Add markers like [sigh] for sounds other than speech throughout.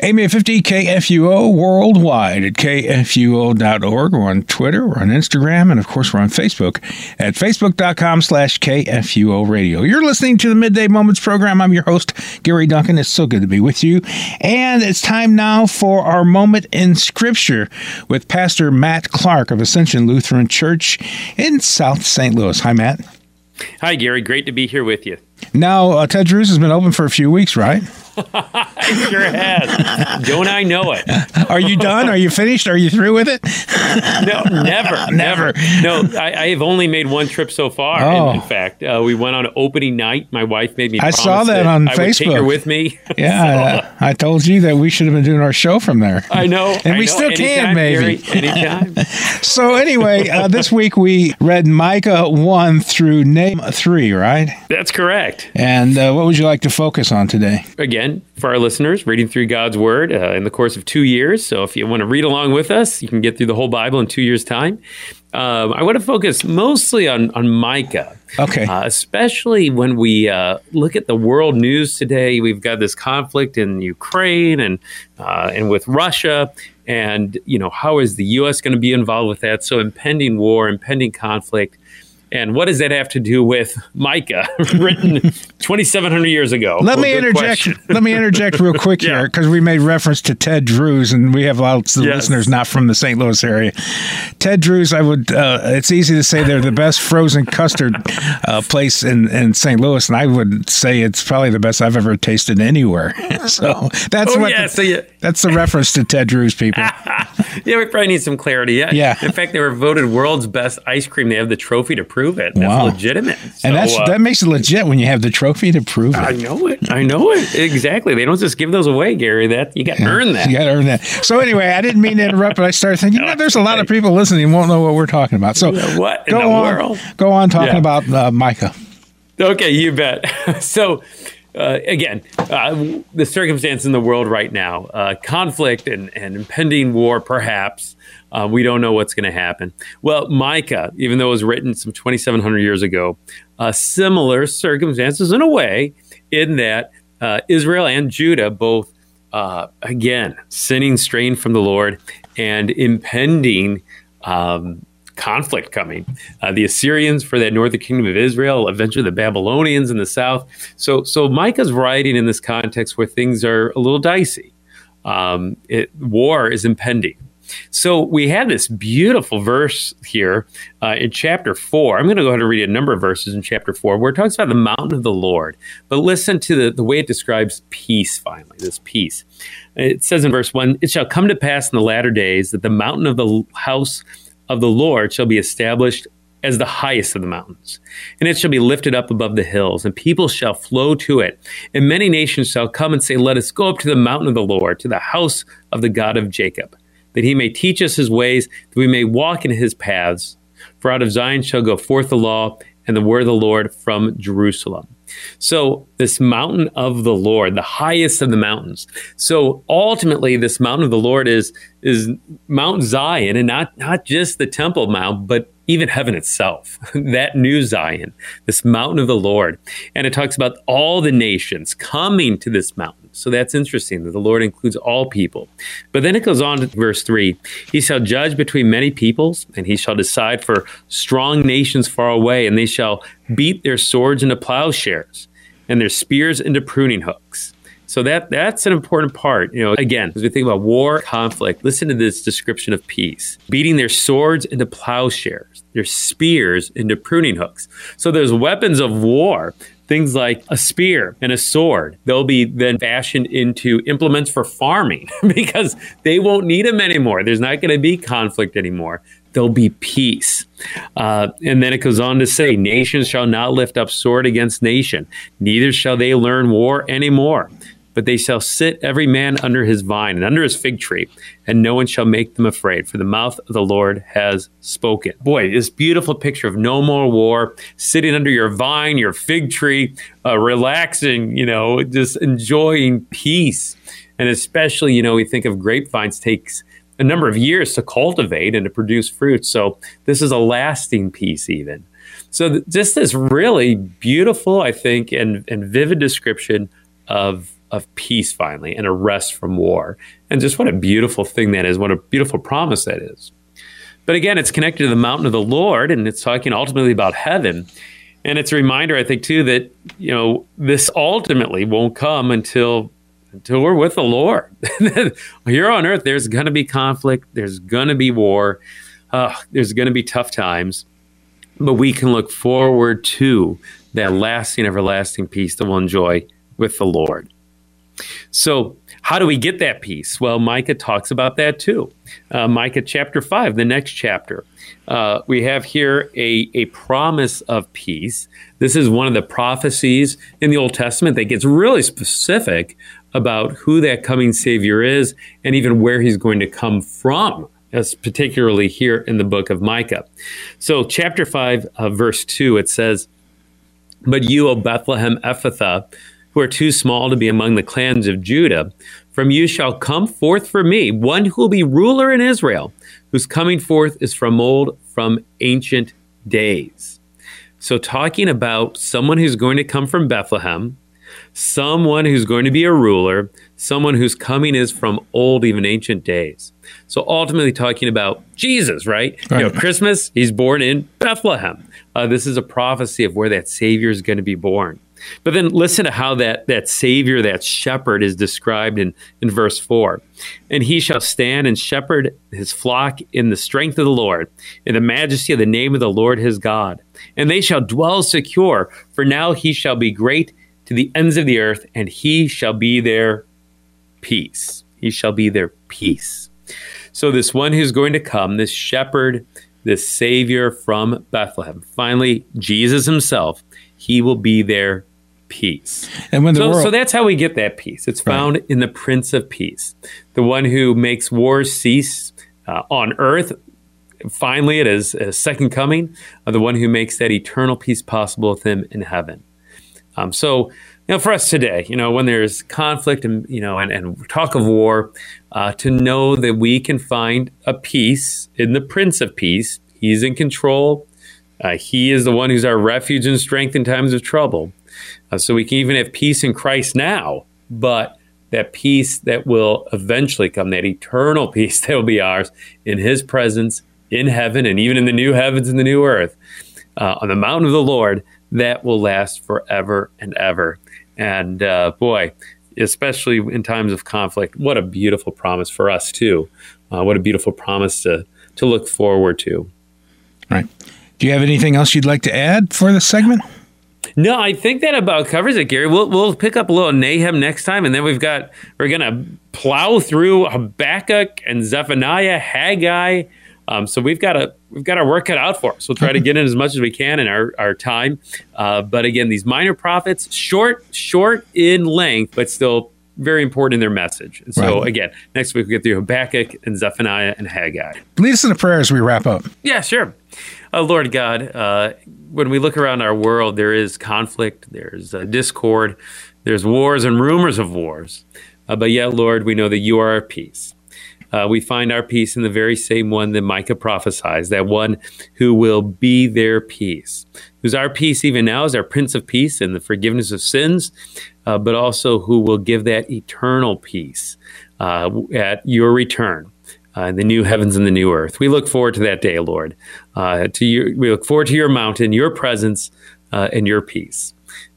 AM 850 KFUO worldwide at kfuo.org. We're on Twitter, we're on Instagram, and of course we're on Facebook at facebook.com slash KFUO radio. You're listening to the Midday Moments program. I'm your host, Gary Duncan. It's so good to be with you. And it's time now for our moment in Scripture with Pastor Matt Clark of Ascension Lutheran Church in South St. Louis. Hi, Matt. Hi, Gary. Great to be here with you. Now, uh, Ted Drewes has been open for a few weeks, right? I sure has. Don't I know it? Are you done? Are you finished? Are you through with it? no, never, [laughs] never. No, I, I, have only made one trip so far. Oh. In, in fact, uh, we went on opening night. My wife made me. I saw that, that on I Facebook. take her with me. [laughs] Yeah, so, I told you that we should have been doing our show from there. I know, and I we know. still anytime, can, maybe. Gary, anytime. [laughs] so anyway, uh, this week we read Micah one through Nahum three, right? That's correct. And uh, what would you like to focus on today? Again, for our listeners, reading through God's Word uh, in the course of two years. So if you want to read along with us, you can get through the whole Bible in two years' time. Um, I want to focus mostly on, on Micah. Okay. Uh, especially when we uh, look at the world news today, we've got this conflict in Ukraine and uh, and with Russia, and you know how is the U.S. going to be involved with that? So impending war, impending conflict. And what does that have to do with Micah, [laughs] written 2,700 years ago? Let well, me interject. [laughs] let me interject real quick [laughs] yeah. here because we made reference to Ted Drewes, and we have lots of yes. listeners not from the St. Louis area. Ted Drewes, I would. Uh, it's easy to say they're the best frozen custard uh, place in, in St. Louis, and I would say it's probably the best I've ever tasted anywhere. so that's oh, what. Yeah, the, so yeah. That's the reference to Ted Drewes, people. yeah, we probably need some clarity. Yeah. yeah. In fact, they were voted world's best ice cream. They have the trophy to prove it. That's wow. legitimate. So, and that's uh, that makes it legit when you have the trophy to prove it. I know it. I know it. Exactly. They don't just give those away, Gary. That you got to yeah, earn that. You got to earn that. So anyway, I didn't mean to interrupt, but I started thinking, you know, there's a lot of people listening who won't know what we're talking about. So what go on, world? Go on talking yeah. about uh, Micah. Okay, you bet. [laughs] so. Uh, again, uh, the circumstance in the world right now, uh, conflict and, and, impending war, perhaps. Uh, we don't know what's going to happen. Well, Micah, even though it was written some 2,700 years ago, uh, similar circumstances in a way, in that uh, Israel and Judah both, again, sinning, straying from the Lord, and impending. Um, conflict coming. Uh, the Assyrians for that northern kingdom of Israel, eventually the Babylonians in the south. So, so Micah's writing in this context where things are a little dicey. Um, it, war is impending. So we have this beautiful verse here uh, in chapter four. I'm going to go ahead and read a number of verses in chapter four where it talks about the mountain of the Lord. But listen to the, the way it describes peace finally, this peace. It says in verse one, It shall come to pass in the latter days that the mountain of the house of the Lord shall be established as the highest of the mountains, and it shall be lifted up above the hills, and people shall flow to it. And many nations shall come and say, Let us go up to the mountain of the Lord, to the house of the God of Jacob, that he may teach us his ways, that we may walk in his paths. For out of Zion shall go forth the law and the word of the Lord from Jerusalem. So, this mountain of the Lord, the highest of the mountains. So, ultimately, this mountain of the Lord is is Mount Zion, and not not just the Temple Mount, but even heaven itself, [laughs] that new Zion, this mountain of the Lord. And it talks about all the nations coming to this mountain. So that's interesting that the Lord includes all people. But then it goes on to verse 3 He shall judge between many peoples, and he shall decide for strong nations far away, and they shall beat their swords into plowshares and their spears into pruning hooks. So that that's an important part. You know, again, as we think about war, conflict, listen to this description of peace. Beating their swords into plowshares, their spears into pruning hooks. So there's weapons of war things like a spear and a sword. They'll be then fashioned into implements for farming [laughs] because they won't need them anymore. There's not going to be conflict anymore. There'll be peace. Uh, and then it goes on to say, Nations shall not lift up sword against nation, neither shall they learn war anymore but they shall sit every man under his vine and under his fig tree, and no one shall make them afraid, for the mouth of the Lord has spoken. Boy, this beautiful picture of no more war, sitting under your vine, your fig tree, uh, relaxing, you know, just enjoying peace. And especially, you know, we think of grapevines takes a number of years to cultivate and to produce fruit. So this is a lasting peace, even. So th- just this really beautiful, I think, and, and vivid description of of peace finally and a rest from war. And just what a beautiful thing that is, what a beautiful promise that is. But again, it's connected to the mountain of the Lord, and it's talking ultimately about heaven. And it's a reminder, I think, too, that you know this ultimately won't come until until we're with the Lord. [laughs] Here on earth, there's going to be conflict, there's going to be war, uh, there's going to be tough times, but we can look forward to that lasting, everlasting peace that we'll enjoy with the Lord. So, how do we get that peace? Well, Micah talks about that too. Uh, Micah chapter 5, the next chapter. Uh, we have here a, a promise of peace. This is one of the prophecies in the Old Testament that gets really specific about who that coming Savior is and even where he's going to come from, as particularly here in the book of Micah. So, chapter 5, uh, verse 2, it says, But you, O Bethlehem Ephrathah, who are too small to be among the clans of Judah, from you shall come forth for me one who will be ruler in Israel, whose coming forth is from old, from ancient days. So, talking about someone who's going to come from Bethlehem, someone who's going to be a ruler, someone whose coming is from old, even ancient days. So, ultimately, talking about Jesus, right? right. You know, Christmas, he's born in Bethlehem. Uh, this is a prophecy of where that Savior is going to be born. But then listen to how that, that Savior, that shepherd, is described in, in verse 4. And he shall stand and shepherd his flock in the strength of the Lord, in the majesty of the name of the Lord his God. And they shall dwell secure, for now he shall be great to the ends of the earth, and he shall be their peace. He shall be their peace. So, this one who's going to come, this shepherd, this Savior from Bethlehem, finally, Jesus himself, he will be their peace. And when the so, world, so that's how we get that peace. It's found right. in the Prince of Peace, the one who makes wars cease uh, on earth. Finally, it is a second coming of the one who makes that eternal peace possible with him in heaven. Um, so, you know, for us today, you know, when there's conflict and you know, and, and talk of war, uh, to know that we can find a peace in the Prince of Peace. He's in control. Uh, he is the one who's our refuge and strength in times of trouble. Uh, so we can even have peace in Christ now, but that peace that will eventually come, that eternal [laughs] peace that will be ours in His presence in heaven and even in the new heavens and the new earth uh, on the mountain of the Lord, that will last forever and ever. And uh, boy, especially in times of conflict, what a beautiful promise for us too. Uh, what a beautiful promise to to look forward to. Right. Do you have anything else you'd like to add for this segment? No, I think that about covers it, Gary. We'll we'll pick up a little Nahum next time, and then we've got we're gonna plow through Habakkuk and Zephaniah, Haggai. Um, so we've got to we've got our work cut out for us. We'll try to get in as much as we can in our our time. Uh, but again, these minor prophets, short short in length, but still very important in their message. And so right. again, next week we get through Habakkuk and Zephaniah and Haggai. Lead us in a prayer as we wrap up. Yeah, sure. Uh, Lord God, uh, when we look around our world, there is conflict, there's uh, discord, there's wars and rumors of wars. Uh, but yet, Lord, we know that you are our peace. Uh, we find our peace in the very same one that Micah prophesies, that one who will be their peace, who's our peace even now as our Prince of Peace and the forgiveness of sins, uh, but also who will give that eternal peace at your return uh, the new heavens and the new earth. We look forward to that day, Lord. Uh, to you, we look forward to your mountain, your presence, uh, and your peace.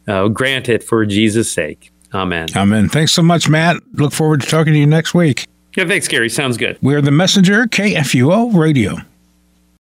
Uh, grant it for Jesus' sake. Amen. Amen. Thanks so much, Matt. Look forward to talking to you next week. Yeah, thanks, Gary. Sounds good. We're the Messenger KFUO Radio.